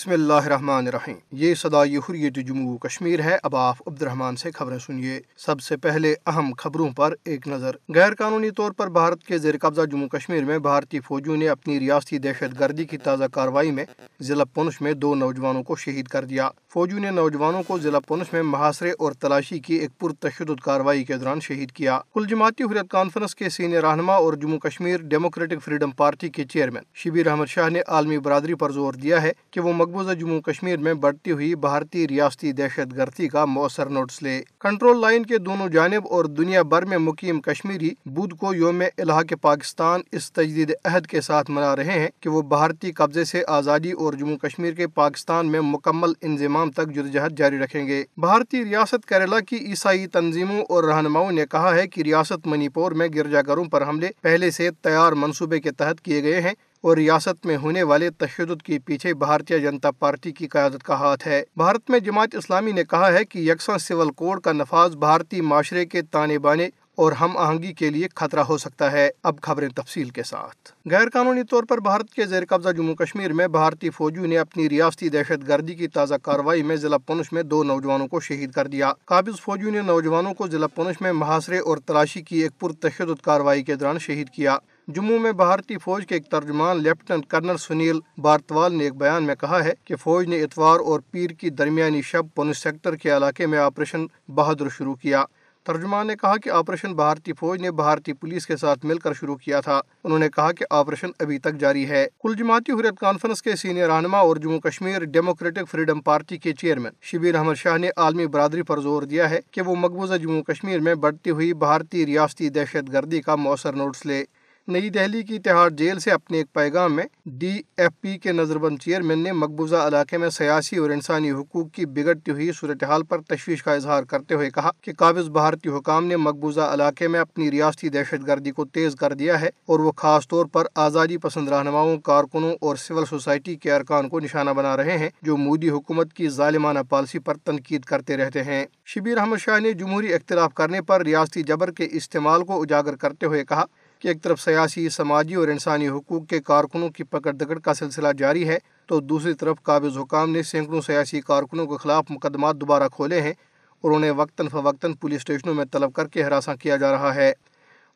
بسم اللہ الرحمن الرحیم۔ یہ صدائی حریت جموں کشمیر ہے۔ اب آپ عبد الرحمان سے خبریں سنیے۔ سب سے پہلے اہم خبروں پر ایک نظر۔ غیر قانونی طور پر بھارت کے زیر قبضہ جموں کشمیر میں بھارتی فوجیوں نے اپنی ریاستی دہشت گردی کی تازہ کارروائی میں ضلع پونچھ میں دو نوجوانوں کو شہید کر دیا۔ فوجیوں نے نوجوانوں کو ضلع پونچھ میں محاصرے اور تلاشی کی ایک پرتشدد کارروائی کے دوران شہید کیا۔ کل جماعتی حریت کانفرنس کے سینئر رہنما اور Jammu Kashmir democratic freedom party کے چیئرمین شبیر احمد شاہ نے عالمی برادری پر زور دیا ہے کہ وہ مقبوضہ جموں کشمیر میں بڑھتی ہوئی بھارتی ریاستی دہشت گردی کا مؤثر نوٹس لے۔ کنٹرول لائن کے دونوں جانب اور دنیا بھر میں مقیم کشمیری بدھ کو یوم الحاق پاکستان اس تجدید عہد کے ساتھ منا رہے ہیں کہ وہ بھارتی قبضے سے آزادی اور جموں کشمیر کے پاکستان میں مکمل انضمام تک جدوجہد جاری رکھیں گے۔ بھارتی ریاست کیرلا کی عیسائی تنظیموں اور رہنماؤں نے کہا ہے کہ ریاست منی پور میں گرجا گھروں پر حملے پہلے سے تیار منصوبے کے تحت کیے گئے ہیں۔ اور ریاست میں ہونے والے تشدد کے پیچھے بھارتیہ جنتا پارٹی کی قیادت کا ہاتھ ہے۔ بھارت میں جماعت اسلامی نے کہا ہے کہ یکساں سول کوڈ کا نفاذ بھارتی معاشرے کے تانے بانے اور ہم آہنگی کے لیے خطرہ ہو سکتا ہے۔ اب خبریں تفصیل کے ساتھ۔ غیر قانونی طور پر بھارت کے زیر قبضہ جموں کشمیر میں بھارتی فوجیوں نے اپنی ریاستی دہشت گردی کی تازہ کارروائی میں ضلع پونچھ میں دو نوجوانوں کو شہید کر دیا۔ قابض فوجیوں نے نوجوانوں کو ضلع پونچھ میں محاصرے اور تلاشی کی ایک پرتشدد کارروائی کے دوران شہید کیا۔ جموں میں بھارتی فوج کے ایک ترجمان لیفٹیننٹ کرنل سنیل بارتوال نے ایک بیان میں کہا ہے کہ فوج نے اتوار اور پیر کی درمیانی شب پونچھ سیکٹر کے علاقے میں آپریشن بہادر شروع کیا۔ ترجمان نے کہا کہ آپریشن بھارتی فوج نے بھارتی پولیس کے ساتھ مل کر شروع کیا تھا۔ انہوں نے کہا کہ آپریشن ابھی تک جاری ہے۔ کل جماعتی حریت کانفرنس کے سینئر رہنما اور Jammu Kashmir democratic freedom party کے چیئرمین شبیر احمد شاہ نے عالمی برادری پر زور دیا ہے کہ وہ مقبوضہ جموں کشمیر میں بڑھتی ہوئی بھارتی ریاستی دہشت گردی کا مؤثر نوٹس لے۔ نئی دہلی کی تہاڑ جیل سے اپنے ایک پیغام میں ڈی ایف پی کے نظر بند چیئرمین نے مقبوضہ علاقے میں سیاسی اور انسانی حقوق کی بگڑتی ہوئی صورتحال پر تشویش کا اظہار کرتے ہوئے کہا کہ قابض بھارتی حکام نے مقبوضہ علاقے میں اپنی ریاستی دہشت گردی کو تیز کر دیا ہے اور وہ خاص طور پر آزادی پسند رہنماؤں، کارکنوں اور سول سوسائٹی کے ارکان کو نشانہ بنا رہے ہیں جو مودی حکومت کی ظالمانہ پالیسی پر تنقید کرتے رہتے ہیں۔ شبیر احمد شاہ نے جمہوری اختلاف کرنے پر ریاستی جبر کے استعمال کو اجاگر کرتے ہوئے کہا کہ ایک طرف سیاسی، سماجی اور انسانی حقوق کے کارکنوں کی پکڑ دکڑ کا سلسلہ جاری ہے، تو دوسری طرف قابض حکام نے سینکڑوں سیاسی کارکنوں کے خلاف مقدمات دوبارہ کھولے ہیں اور انہیں وقتاً فوقتاً پولیس اسٹیشنوں میں طلب کر کے ہراساں کیا جا رہا ہے۔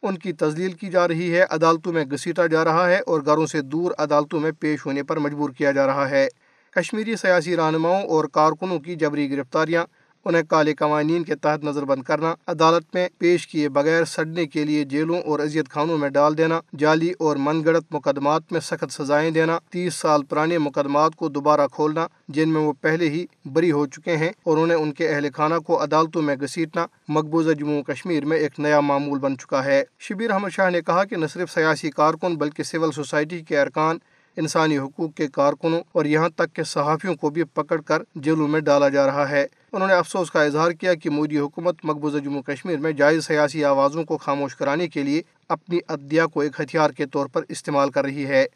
ان کی تزلیل کی جا رہی ہے، عدالتوں میں گھسیٹا جا رہا ہے اور گھروں سے دور عدالتوں میں پیش ہونے پر مجبور کیا جا رہا ہے۔ کشمیری سیاسی رہنماؤں اور کارکنوں کی جبری گرفتاریاں انہیں کالے قوانین کے تحت نظر بند کرنا، عدالت میں پیش کیے بغیر سڑنے کے لیے جیلوں اور اذیت خانوں میں ڈال دینا، جعلی اور من گڑت مقدمات میں سخت سزائیں دینا، تیس سال پرانے مقدمات کو دوبارہ کھولنا، جن میں وہ پہلے ہی بری ہو چکے ہیں اور انہیں ان کے اہل خانہ کو عدالتوں میں گھسیٹنا مقبوضہ جموں کشمیر میں ایک نیا معمول بن چکا ہے۔ شبیر احمد شاہ نے کہا کہ نہ صرف سیاسی کارکن بلکہ سول سوسائٹی کے ارکان انسانی حقوق کے کارکنوں اور یہاں تک کہ صحافیوں کو بھی پکڑ کر جیلوں میں ڈالا جا رہا ہے۔ انہوں نے افسوس کا اظہار کیا کہ مودی حکومت مقبوضہ جموں کشمیر میں جائز سیاسی آوازوں کو خاموش کرانے کے لیے اپنی عدیہ کو ایک ہتھیار کے طور پر استعمال کر رہی ہے۔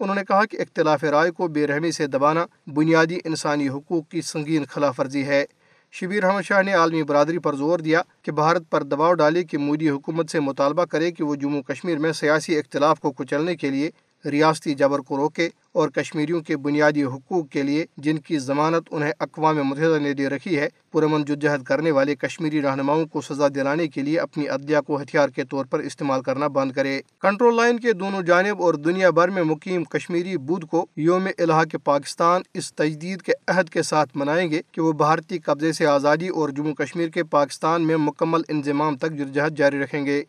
انہوں نے کہا کہ اختلاف رائے کو بے رحمی سے دبانا بنیادی انسانی حقوق کی سنگین خلاف ورزی ہے۔ شبیر احمد شاہ نے عالمی برادری پر زور دیا کہ بھارت پر دباؤ ڈالے کہ مودی حکومت سے مطالبہ کرے کہ وہ جموں کشمیر میں سیاسی اختلاف کو کچلنے کے لیے ریاستی جبر کو روکے اور کشمیریوں کے بنیادی حقوق کے لیے جن کی ضمانت انہیں اقوام متحدہ نے دے رکھی ہے، پرامن جدجہد کرنے والے کشمیری رہنماؤں کو سزا دلانے کے لیے اپنی عدیہ کو ہتھیار کے طور پر استعمال کرنا بند کرے۔ کنٹرول لائن کے دونوں جانب اور دنیا بھر میں مقیم کشمیری بدھ کو یوم الحاق پاکستان اس تجدید کے عہد کے ساتھ منائیں گے کہ وہ بھارتی قبضے سے آزادی اور جموں کشمیر کے پاکستان میں مکمل انضمام تک جدجہد جاری رکھیں گے۔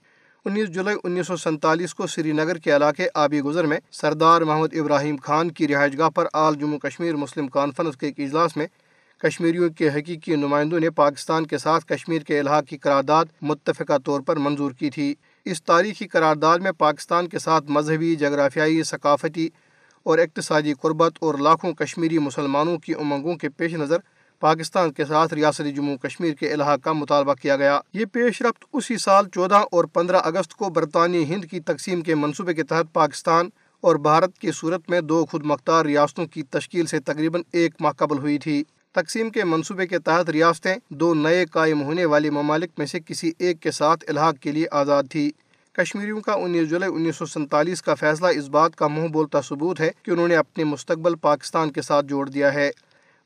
انیس جولائی انیس سو سینتالیس کو سری نگر کے علاقے آبی گزر میں سردار محمد ابراہیم خان کی رہائش گاہ پر All Jammu Kashmir Muslim Conference کے ایک اجلاس میں کشمیریوں کے حقیقی نمائندوں نے پاکستان کے ساتھ کشمیر کے الحاق کی قرارداد متفقہ طور پر منظور کی تھی۔ اس تاریخی قرارداد میں پاکستان کے ساتھ مذہبی، جغرافیائی، ثقافتی اور اقتصادی قربت اور لاکھوں کشمیری مسلمانوں کی امنگوں کے پیش نظر پاکستان کے ساتھ ریاست جموں کشمیر کے الحاق کا مطالبہ کیا گیا۔ یہ پیش رفت اسی سال چودہ اور پندرہ اگست کو برطانیہ ہند کی تقسیم کے منصوبے کے تحت پاکستان اور بھارت کی صورت میں دو خود مختار ریاستوں کی تشکیل سے تقریباً ایک ماہ قبل ہوئی تھی۔ تقسیم کے منصوبے کے تحت ریاستیں دو نئے قائم ہونے والے ممالک میں سے کسی ایک کے ساتھ الحاق کے لیے آزاد تھی۔ کشمیریوں کا انیس جولائی انیس سو سینتالیس کا فیصلہ اس بات کا منہ بولتا ثبوت ہے کہ انہوں نے اپنے مستقبل پاکستان کے ساتھ جوڑ دیا ہے۔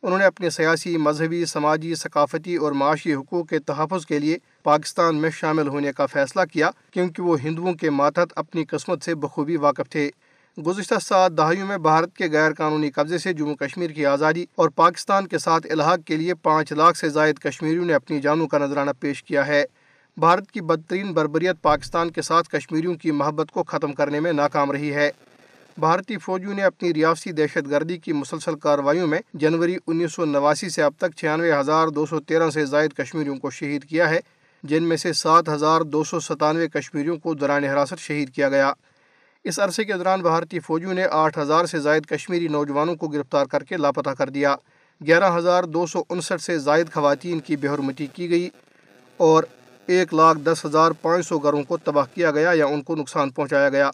انہوں نے اپنے سیاسی، مذہبی، سماجی، ثقافتی اور معاشی حقوق کے تحفظ کے لیے پاکستان میں شامل ہونے کا فیصلہ کیا، کیونکہ وہ ہندوؤں کے ماتحت اپنی قسمت سے بخوبی واقف تھے۔ گزشتہ سات دہائیوں میں بھارت کے غیر قانونی قبضے سے جموں کشمیر کی آزادی اور پاکستان کے ساتھ الحاق کے لیے پانچ لاکھ سے زائد کشمیریوں نے اپنی جانوں کا نذرانہ پیش کیا ہے۔ بھارت کی بدترین بربریت پاکستان کے ساتھ کشمیریوں کی محبت کو ختم کرنے میں ناکام رہی ہے۔ بھارتی فوجیوں نے اپنی ریاستی دہشت گردی کی مسلسل کارروائیوں میں جنوری انیس سو نواسی سے اب تک چھیانوے ہزار دو سو تیرہ سے زائد کشمیریوں کو شہید کیا ہے، جن میں سے سات ہزار دو سو ستانوے کشمیریوں کو دوران حراست شہید کیا گیا۔ اس عرصے کے دوران بھارتی فوجیوں نے آٹھ ہزار سے زائد کشمیری نوجوانوں کو گرفتار کر کے لاپتہ کر دیا۔ گیارہ ہزار دو سو انسٹھ سے زائد خواتین کی بےحرمتی کی گئی اور ایک لاکھ دس ہزار پانچ سو گھروں کو تباہ کیا گیا یا ان کو نقصان پہنچایا گیا۔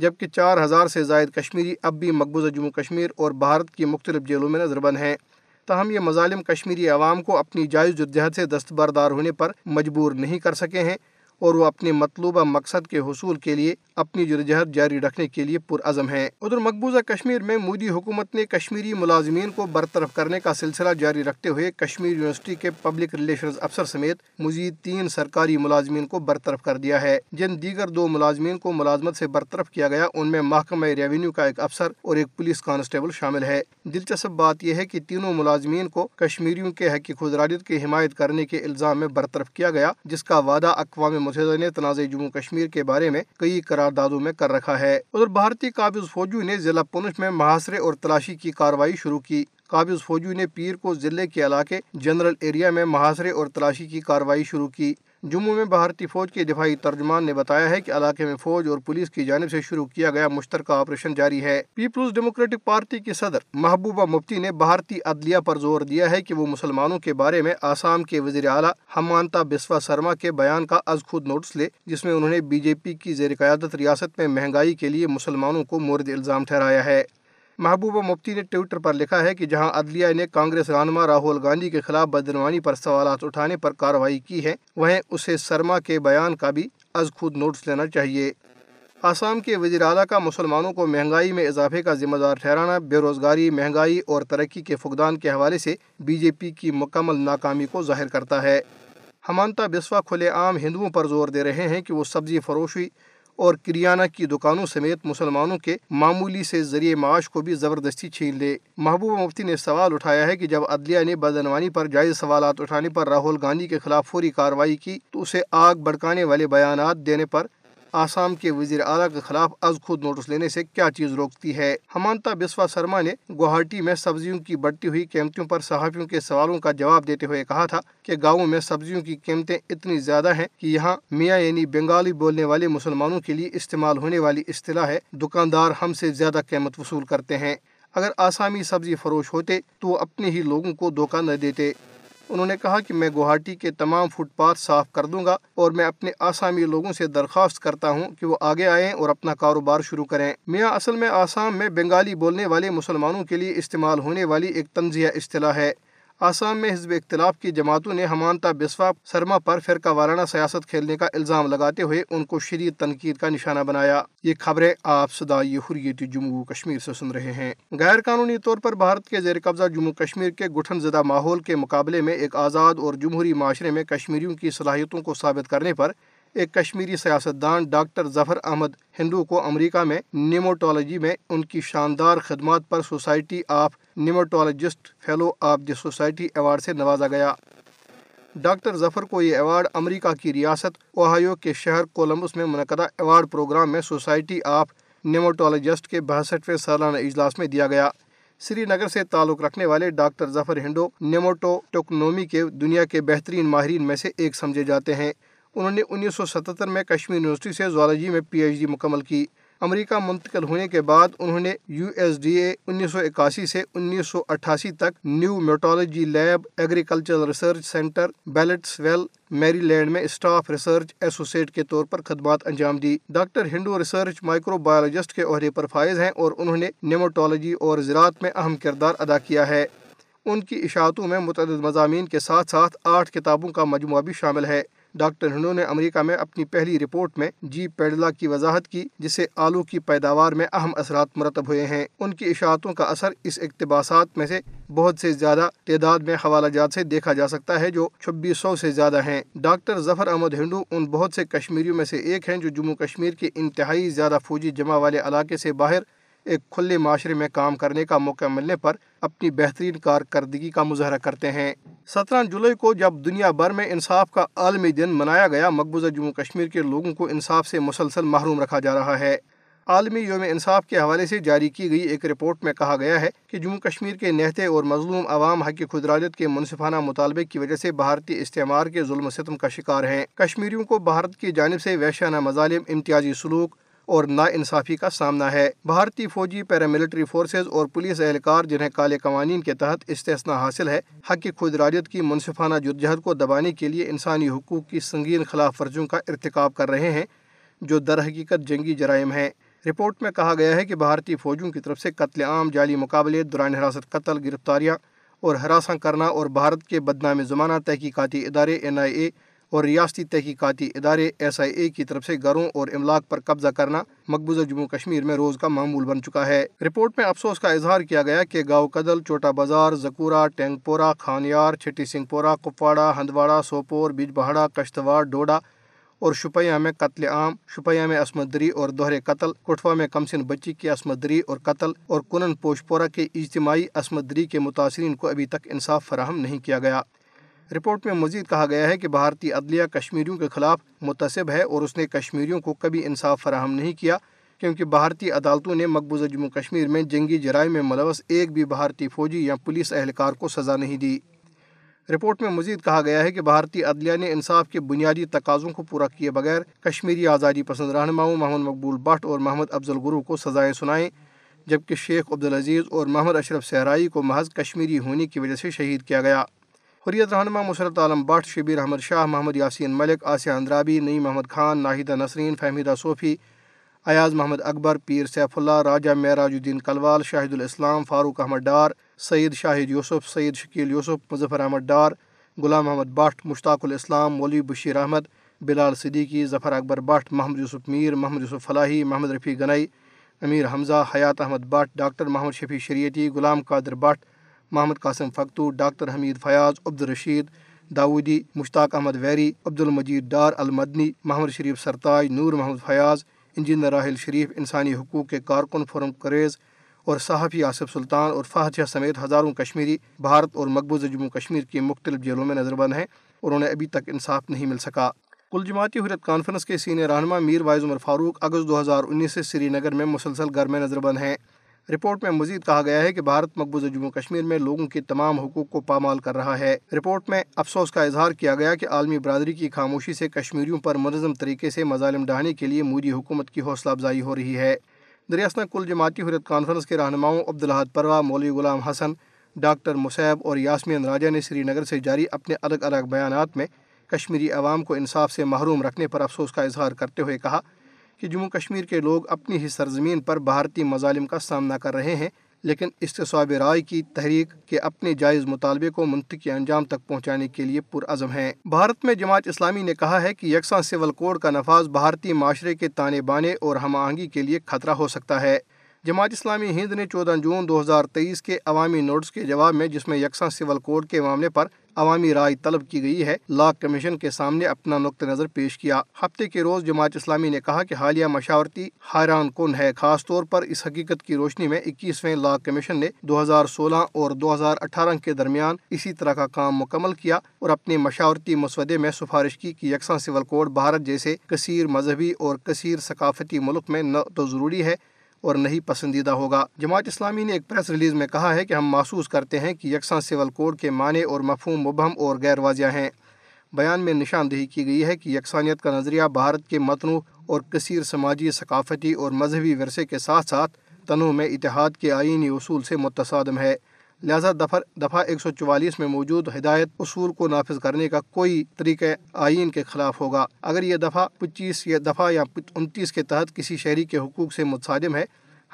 جبکہ چار ہزار سے زائد کشمیری اب بھی مقبوضہ جموں کشمیر اور بھارت کی مختلف جیلوں میں نظر بند ہیں۔ تاہم، یہ مظالم کشمیری عوام کو اپنی جائز جدہد سے دستبردار ہونے پر مجبور نہیں کر سکے ہیں۔ اور وہ اپنے مطلوبہ مقصد کے حصول کے لیے اپنی جدوجہد جاری رکھنے کے لیے پرعزم ہیں۔ ادھر مقبوضہ کشمیر میں مودی حکومت نے کشمیری ملازمین کو برطرف کرنے کا سلسلہ جاری رکھتے ہوئے کشمیر یونیورسٹی کے پبلک ریلیشنز افسر سمیت مزید تین سرکاری ملازمین کو برطرف کر دیا ہے۔ جن دیگر دو ملازمین کو ملازمت سے برطرف کیا گیا، ان میں محکمہ ریونیو کا ایک افسر اور ایک پولیس کانسٹیبل شامل ہے۔ دلچسپ بات یہ ہے کہ تینوں ملازمین کو کشمیریوں کے حق خدراریت کی حمایت کرنے کے الزام میں برطرف کیا گیا، جس کا وعدہ اقوام متحدہ نے تنازع جموں کشمیر کے بارے میں کئی قراردادوں میں کر رکھا ہے۔ ادھر بھارتی قابض فوجوں نے ضلع پونچھ میں محاصرے اور تلاشی کی کاروائی شروع کی۔ قابض فوجیوں نے پیر کو ضلع کے علاقے جنرل ایریا میں محاصرے اور تلاشی کی کاروائی شروع کی۔ جموں میں بھارتی فوج کے دفاعی ترجمان نے بتایا ہے کہ علاقے میں فوج اور پولیس کی جانب سے شروع کیا گیا مشترکہ آپریشن جاری ہے۔ پیپلز ڈیموکریٹک پارٹی کی صدر محبوبہ مفتی نے بھارتی عدلیہ پر زور دیا ہے کہ وہ مسلمانوں کے بارے میں آسام کے وزیر اعلیٰ ہمانتا بسوا سرما کے بیان کا از خود نوٹس لے، جس میں انہوں نے بی جے پی کی زیر قیادت ریاست میں مہنگائی کے لیے مسلمانوں کو مورد الزام ٹھہرایا ہے۔ محبوبہ مفتی نے ٹویٹر پر لکھا ہے کہ جہاں عدلیہ نے کانگریس رہنما راہل گاندھی کے خلاف بدعنوانی پر سوالات اٹھانے پر کارروائی کی ہے، وہیں اسے سرما کے بیان کا بھی از خود نوٹس لینا چاہیے۔ آسام کے وزیر اعلیٰ کا مسلمانوں کو مہنگائی میں اضافے کا ذمہ دار ٹھہرانا، بے روزگاری، مہنگائی اور ترقی کے فقدان کے حوالے سے بی جے پی کی مکمل ناکامی کو ظاہر کرتا ہے۔ ہمانتا بسوا کھلے عام ہندوؤں پر زور دے رہے ہیں کہ وہ سبزی فروشی اور کریانہ کی دکانوں سمیت مسلمانوں کے معمولی سے ذریعے معاش کو بھی زبردستی چھین لے۔ محبوبہ مفتی نے سوال اٹھایا ہے کہ جب عدلیہ نے بدعنوانی پر جائز سوالات اٹھانے پر راہل گاندھی کے خلاف فوری کارروائی کی تو اسے آگ بڑکانے والے بیانات دینے پر آسام کے وزیر اعلیٰ کے خلاف از خود نوٹس لینے سے کیا چیز روکتی ہے؟ ہمانتا بسوا سرما نے گوہاٹی میں سبزیوں کی بڑھتی ہوئی قیمتوں پر صحافیوں کے سوالوں کا جواب دیتے ہوئے کہا تھا کہ گاؤں میں سبزیوں کی قیمتیں اتنی زیادہ ہیں کہ یہاں میاں یعنی بنگالی بولنے والے مسلمانوں کے لیے استعمال ہونے والی اصطلاح ہے، دکاندار ہم سے زیادہ قیمت وصول کرتے ہیں۔ اگر آسامی سبزی فروش ہوتے تو وہ اپنے ہی لوگوں کو دھوکہ نہ دیتے۔ انہوں نے کہا کہ میں گوہاٹی کے تمام فٹ پاتھ صاف کر دوں گا اور میں اپنے آسامی لوگوں سے درخواست کرتا ہوں کہ وہ آگے آئیں اور اپنا کاروبار شروع کریں۔ میاں، اصل میں آسام میں بنگالی بولنے والے مسلمانوں کے لیے استعمال ہونے والی ایک تنزیہ اصطلاح ہے۔ آسام میں حزب اختلاف کی جماعتوں نے ہمانتا بسوا سرما پر فرقہ وارانہ سیاست کھیلنے کا الزام لگاتے ہوئے ان کو شدید تنقید کا نشانہ بنایا۔ یہ خبریں آپ صدائی حریت جموں کشمیر سے سن رہے ہیں۔ غیر قانونی طور پر بھارت کے زیر قبضہ جموں کشمیر کے گٹھن زدہ ماحول کے مقابلے میں ایک آزاد اور جمہوری معاشرے میں کشمیریوں کی صلاحیتوں کو ثابت کرنے پر ایک کشمیری سیاستدان ڈاکٹر ظفر احمد ہندو کو امریکہ میں نیموٹالوجی میں ان کی شاندار خدمات پر society of nematologist fellow of the society award سے نوازا گیا۔ ڈاکٹر ظفر کو یہ ایوارڈ امریکہ کی ریاست اوہایو کے شہر کولمبس میں منعقدہ ایوارڈ پروگرام میں سوسائٹی آف نیموٹالوجسٹ کے باسٹھویں سالانہ اجلاس میں دیا گیا۔ سری نگر سے تعلق رکھنے والے ڈاکٹر ظفر ہنڈو نیموٹو ٹوکنومی کے دنیا کے بہترین ماہرین میں سے ایک سمجھے جاتے ہیں۔ انہوں نے انیس سو ستتر میں کشمیر یونیورسٹی سے زوالوجی میں پی ایچ ڈی مکمل کی۔ امریکہ منتقل ہونے کے بعد انہوں نے یو ایس ڈی اے انیس سو اکاسی سے انیس سو اٹھاسی تک nematology lab agricultural research centre Beltsville Maryland میں اسٹاف ریسرچ ایسوسیٹ کے طور پر خدمات انجام دی۔ ڈاکٹر ہنڈو ریسرچ مائکرو بایولوجسٹ کے عہدے پر فائز ہیں اور انہوں نے نیموٹالوجی اور زراعت میں اہم کردار ادا کیا ہے۔ ان کی اشاعتوں میں متعدد مضامین کے ساتھ ساتھ آٹھ کتابوں کا مجموعہ بھی شامل ہے۔ ڈاکٹر ہنڈو نے امریکہ میں اپنی پہلی رپورٹ میں جی پیڈلا کی وضاحت کی، جسے آلو کی پیداوار میں اہم اثرات مرتب ہوئے ہیں۔ ان کی اشاعتوں کا اثر اس اقتباسات میں سے بہت سے زیادہ تعداد میں حوالہ جات سے دیکھا جا سکتا ہے جو چھبیس سو سے زیادہ ہیں۔ ڈاکٹر ظفر احمد ہنڈو ان بہت سے کشمیریوں میں سے ایک ہیں جو جموں کشمیر کے انتہائی زیادہ فوجی جمع والے علاقے سے باہر ایک کھلے معاشرے میں کام کرنے کا موقع ملنے پر اپنی بہترین کارکردگی کا مظاہرہ کرتے ہیں۔ سترہ جولائی کو جب دنیا بھر میں انصاف کا عالمی دن منایا گیا، مقبوضہ جموں کشمیر کے لوگوں کو انصاف سے مسلسل محروم رکھا جا رہا ہے۔ عالمی یوم انصاف کے حوالے سے جاری کی گئی ایک رپورٹ میں کہا گیا ہے کہ جموں کشمیر کے نہتے اور مظلوم عوام حق خدراجت کے منصفانہ مطالبے کی وجہ سے بھارتی استعمار کے ظلم و ستم کا شکار ہیں۔ کشمیریوں کو بھارت کی جانب سے ویشانہ مظالم، امتیازی سلوک اور نا انصافی کا سامنا ہے۔ بھارتی فوجی پیراملٹری فورسز اور پولیس اہلکار جنہیں کالے قوانین کے تحت استثنا حاصل ہے، حق خود راجت کی منصفانہ جدجہد کو دبانے کے لیے انسانی حقوق کی سنگین خلاف ورزیوں کا ارتکاب کر رہے ہیں، جو در حقیقت جنگی جرائم ہیں۔ رپورٹ میں کہا گیا ہے کہ بھارتی فوجوں کی طرف سے قتل عام، جعلی مقابلے، دوران حراست قتل، گرفتاریاں اور ہراساں کرنا اور بھارت کے بدنام زمانہ تحقیقاتی ادارے این آئی اے اور ریاستی تحقیقاتی ادارے ایس آئی اے کی طرف سے گھروں اور املاک پر قبضہ کرنا مقبوضہ جموں کشمیر میں روز کا معمول بن چکا ہے۔ رپورٹ میں افسوس کا اظہار کیا گیا کہ گاؤں کدل، چوٹا بازار زکورہ ٹینگ پورہ خانیار، چھٹی سنگھ پورہ کپواڑہ، ہندواڑہ، سوپور، بیج بہاڑا کشتواڑ ڈوڈا اور شپیہ میں قتل عام شپیہ میں عصمت دری اور دوہرے قتل کٹھوا میں کمسن بچی کی عصمت دری اور قتل اور کنن پوش پورہ کے اجتماعی عصمت دری کے متاثرین کو ابھی تک انصاف فراہم نہیں کیا گیا۔ رپورٹ میں مزید کہا گیا ہے کہ بھارتی عدلیہ کشمیریوں کے خلاف متصب ہے اور اس نے کشمیریوں کو کبھی انصاف فراہم نہیں کیا، کیونکہ بھارتی عدالتوں نے مقبوضہ جموں کشمیر میں جنگی جرائم میں ملوث ایک بھی بھارتی فوجی یا پولیس اہلکار کو سزا نہیں دی۔ رپورٹ میں مزید کہا گیا ہے کہ بھارتی عدلیہ نے انصاف کے بنیادی تقاضوں کو پورا کیے بغیر کشمیری آزادی پسند رہنماؤں محمد مقبول بٹ اور محمد افضل گرو کو سزائیں سنائیں، جبکہ شیخ عبدالعزیز اور محمد اشرف صحرائی کو محض کشمیری ہونے کی وجہ سے شہید کیا گیا۔ حریت رہنما مسرت عالم بٹ شبیر احمد شاہ، محمد یاسین ملک، آسیہ اندرابی نئی محمد خان، ناہیدہ نسرین، فہمیدہ صوفی، ایاز محمد اکبر، پیر سیف اللہ، راجہ معراج الدین کلوال، شاہد الاسلام، فاروق احمد ڈار سعید شاہد یوسف سعید شکیل یوسف، مظفر احمد ڈار، غلام محمد Bhat, Mushtaq ul-Islam, Maulvi Bashir Ahmad, Bilal Siddiqui, Zafar Akbar Bhat, Mohammad Yousuf Mir, Mohammad Yousuf Falahi, Mohammad Rafi Ganai, Amir Hamza, Hayat Ahmad Bhat, doctor Mohammad Shafi Shariati, Ghulam Qadir Bhat Mohammad Qasim Fakhtoo doctor Hameed Fayaz, Abdul Rashid Dawoodi Mushtaq Ahmad Veeri Abdul Majeed Dar al-Madani, Mohammad Sharif Sartaj, Noor Mohammad Fayaz, engineer Rahil Sharif, انسانی حقوق کے کارکن forum craze اور صحافی آصف سلطان اور فہد سمیت ہزاروں کشمیری، بھارت اور مقبوضہ جموں کشمیر کی مختلف جیلوں میں نظر بند ہیں اور انہیں ابھی تک انصاف نہیں مل سکا۔ کل جماعتی حریت کانفرنس کے سینئر رہنما میر وائز عمر فاروق، اگست دو ہزار انیس سے سری نگر میں مسلسل گھر میں نظر بند ہیں۔ رپورٹ میں مزید کہا گیا ہے کہ بھارت مقبوضہ جموں کشمیر میں لوگوں کے تمام حقوق کو پامال کر رہا ہے۔ رپورٹ میں افسوس کا اظہار کیا گیا کہ عالمی برادری کی خاموشی سے کشمیریوں پر منظم طریقے سے مظالم ڈھانے کے لیے مودی حکومت کی حوصلہ افزائی ہو رہی ہے۔ دریاسنا کل جماعتی حریت کانفرنس کے رہنماؤں عبدالحاد پروا، مولوی غلام حسن، ڈاکٹر مصیب اور یاسمین راجہ نے سری نگر سے جاری اپنے الگ الگ بیانات میں کشمیری عوام کو انصاف سے محروم رکھنے پر افسوس کا اظہار کرتے ہوئے کہا کہ جموں کشمیر کے لوگ اپنی ہی سرزمین پر بھارتی مظالم کا سامنا کر رہے ہیں، لیکن استصواب رائے کی تحریک کے اپنے جائز مطالبے کو منطقی انجام تک پہنچانے کے لیے پرعزم ہیں۔ بھارت میں جماعت اسلامی نے کہا ہے کہ یکساں سول کوڈ کا نفاذ بھارتی معاشرے کے تانے بانے اور ہم آہنگی کے لیے خطرہ ہو سکتا ہے۔ جماعت اسلامی ہند نے چودہ جون دو ہزار تیئیس کے عوامی نوٹس کے جواب میں، جس میں یکساں سول کوڈ کے معاملے پر عوامی رائے طلب کی گئی ہے، لا کمیشن کے سامنے اپنا نقطہ نظر پیش کیا۔ ہفتے کے روز جماعت اسلامی نے کہا کہ حالیہ مشاورتی حیران کن ہے، خاص طور پر اس حقیقت کی روشنی میں اکیسویں لا کمیشن نے دو ہزار سولہ اور دو ہزار اٹھارہ کے درمیان اسی طرح کا کام مکمل کیا اور اپنے مشاورتی مسودے میں سفارش کی کہ یکساں سول کوڈ بھارت جیسے کثیر مذہبی اور کثیر ثقافتی ملک میں نہ تو ضروری ہے اور نہیں پسندیدہ ہوگا۔ جماعت اسلامی نے ایک پریس ریلیز میں کہا ہے کہ ہم محسوس کرتے ہیں کہ یکساں سول کوڈ کے معنی اور مفہوم مبہم اور غیر واضح ہیں۔ بیان میں نشاندہی کی گئی ہے کہ یکسانیت کا نظریہ بھارت کے متنوع اور کثیر سماجی ثقافتی اور مذہبی ورثے کے ساتھ ساتھ تنوع میں اتحاد کے آئینی اصول سے متصادم ہے۔ لہذا دفعہ دفعہ ایک سو چوالیس میں موجود ہدایت اصول کو نافذ کرنے کا کوئی طریقہ آئین کے خلاف ہوگا۔ اگر یہ دفعہ پچیس یا دفعہ یا انتیس کے تحت کسی شہری کے حقوق سے متصادم ہے،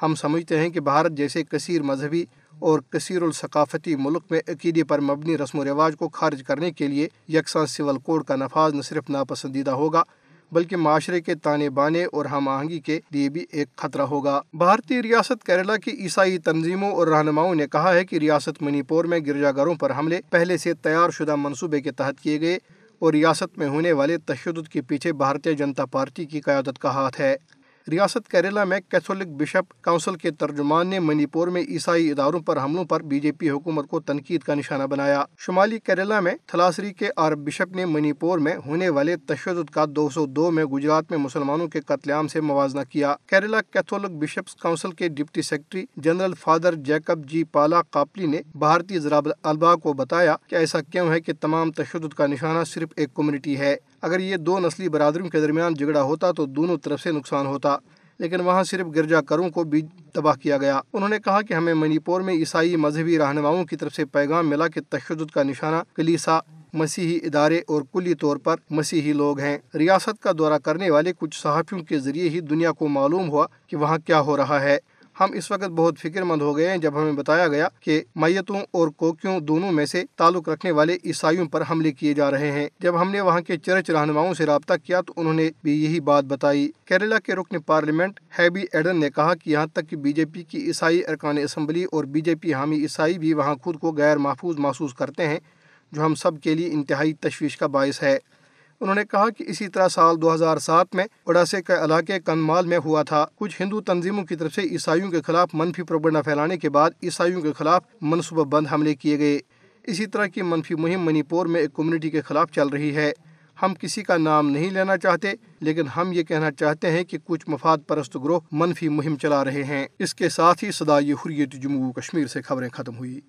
ہم سمجھتے ہیں کہ بھارت جیسے کثیر مذہبی اور کثیر الثقافتی ملک میں عقیدے پر مبنی رسم و رواج کو خارج کرنے کے لیے یکساں سول کوڈ کا نفاذ نہ صرف ناپسندیدہ ہوگا بلکہ معاشرے کے تانے بانے اور ہم آہنگی کے لیے بھی ایک خطرہ ہوگا۔ بھارتی ریاست کیرلا کی عیسائی تنظیموں اور رہنماؤں نے کہا ہے کہ ریاست منی پور میں گرجا گھروں پر حملے پہلے سے تیار شدہ منصوبے کے تحت کیے گئے اور ریاست میں ہونے والے تشدد کے پیچھے بھارتیہ جنتا پارٹی کی قیادت کا ہاتھ ہے۔ ریاست کیرلا میں کیتھولک بشپ کونسل کے ترجمان نے منی پور میں عیسائی اداروں پر حملوں پر بی جے پی حکومت کو تنقید کا نشانہ بنایا۔ شمالی کیرلا میں تھلاسری کے عرب بشپ نے منی پور میں ہونے والے تشدد کا دو سو دو میں گجرات میں مسلمانوں کے قتل عام سے موازنہ کیا۔ کیرلا کیتھولک بشپس کونسل کے deputy secretary general father Jacob G Palakkappilly نے بھارتی ضراب البا کو بتایا کہ ایسا کیوں ہے کہ تمام تشدد کا نشانہ صرف ایک کمیونٹی ہے۔ اگر یہ دو نسلی برادریوں کے درمیان جھگڑا ہوتا تو دونوں طرف سے نقصان ہوتا، لیکن وہاں صرف گرجا کروں کو بھی تباہ کیا گیا۔ انہوں نے کہا کہ ہمیں منی پور میں عیسائی مذہبی رہنماؤں کی طرف سے پیغام ملا کہ تشدد کا نشانہ کلیسا، مسیحی ادارے اور کلی طور پر مسیحی لوگ ہیں۔ ریاست کا دورہ کرنے والے کچھ صحافیوں کے ذریعے ہی دنیا کو معلوم ہوا کہ وہاں کیا ہو رہا ہے۔ ہم اس وقت بہت فکر مند ہو گئے ہیں جب ہمیں بتایا گیا کہ میتوں اور کوکیوں دونوں میں سے تعلق رکھنے والے عیسائیوں پر حملے کیے جا رہے ہیں۔ جب ہم نے وہاں کے چرچ رہنماؤں سے رابطہ کیا تو انہوں نے بھی یہی بات بتائی۔ کیرلا کے رکن پارلیمنٹ ہیبی ایڈن نے کہا کہ یہاں تک کہ بی جے پی کی عیسائی ارکان اسمبلی اور بی جے پی حامی عیسائی بھی وہاں خود کو غیر محفوظ محسوس کرتے ہیں، جو ہم سب کے لیے انتہائی تشویش کا باعث ہے۔ انہوں نے کہا کہ اسی طرح سال دو ہزار سات میں اڑاسے کے علاقے کنمال میں ہوا تھا۔ کچھ ہندو تنظیموں کی طرف سے عیسائیوں کے خلاف منفی پروگنڈا پھیلانے کے بعد عیسائیوں کے خلاف منصوبہ بند حملے کیے گئے۔ اسی طرح کی منفی مہم منی پور میں ایک کمیونٹی کے خلاف چل رہی ہے۔ ہم کسی کا نام نہیں لینا چاہتے، لیکن ہم یہ کہنا چاہتے ہیں کہ کچھ مفاد پرست گروہ منفی مہم چلا رہے ہیں۔ اس کے ساتھ ہی صدائی حریت جموں کشمیر سے خبریں ختم ہوئی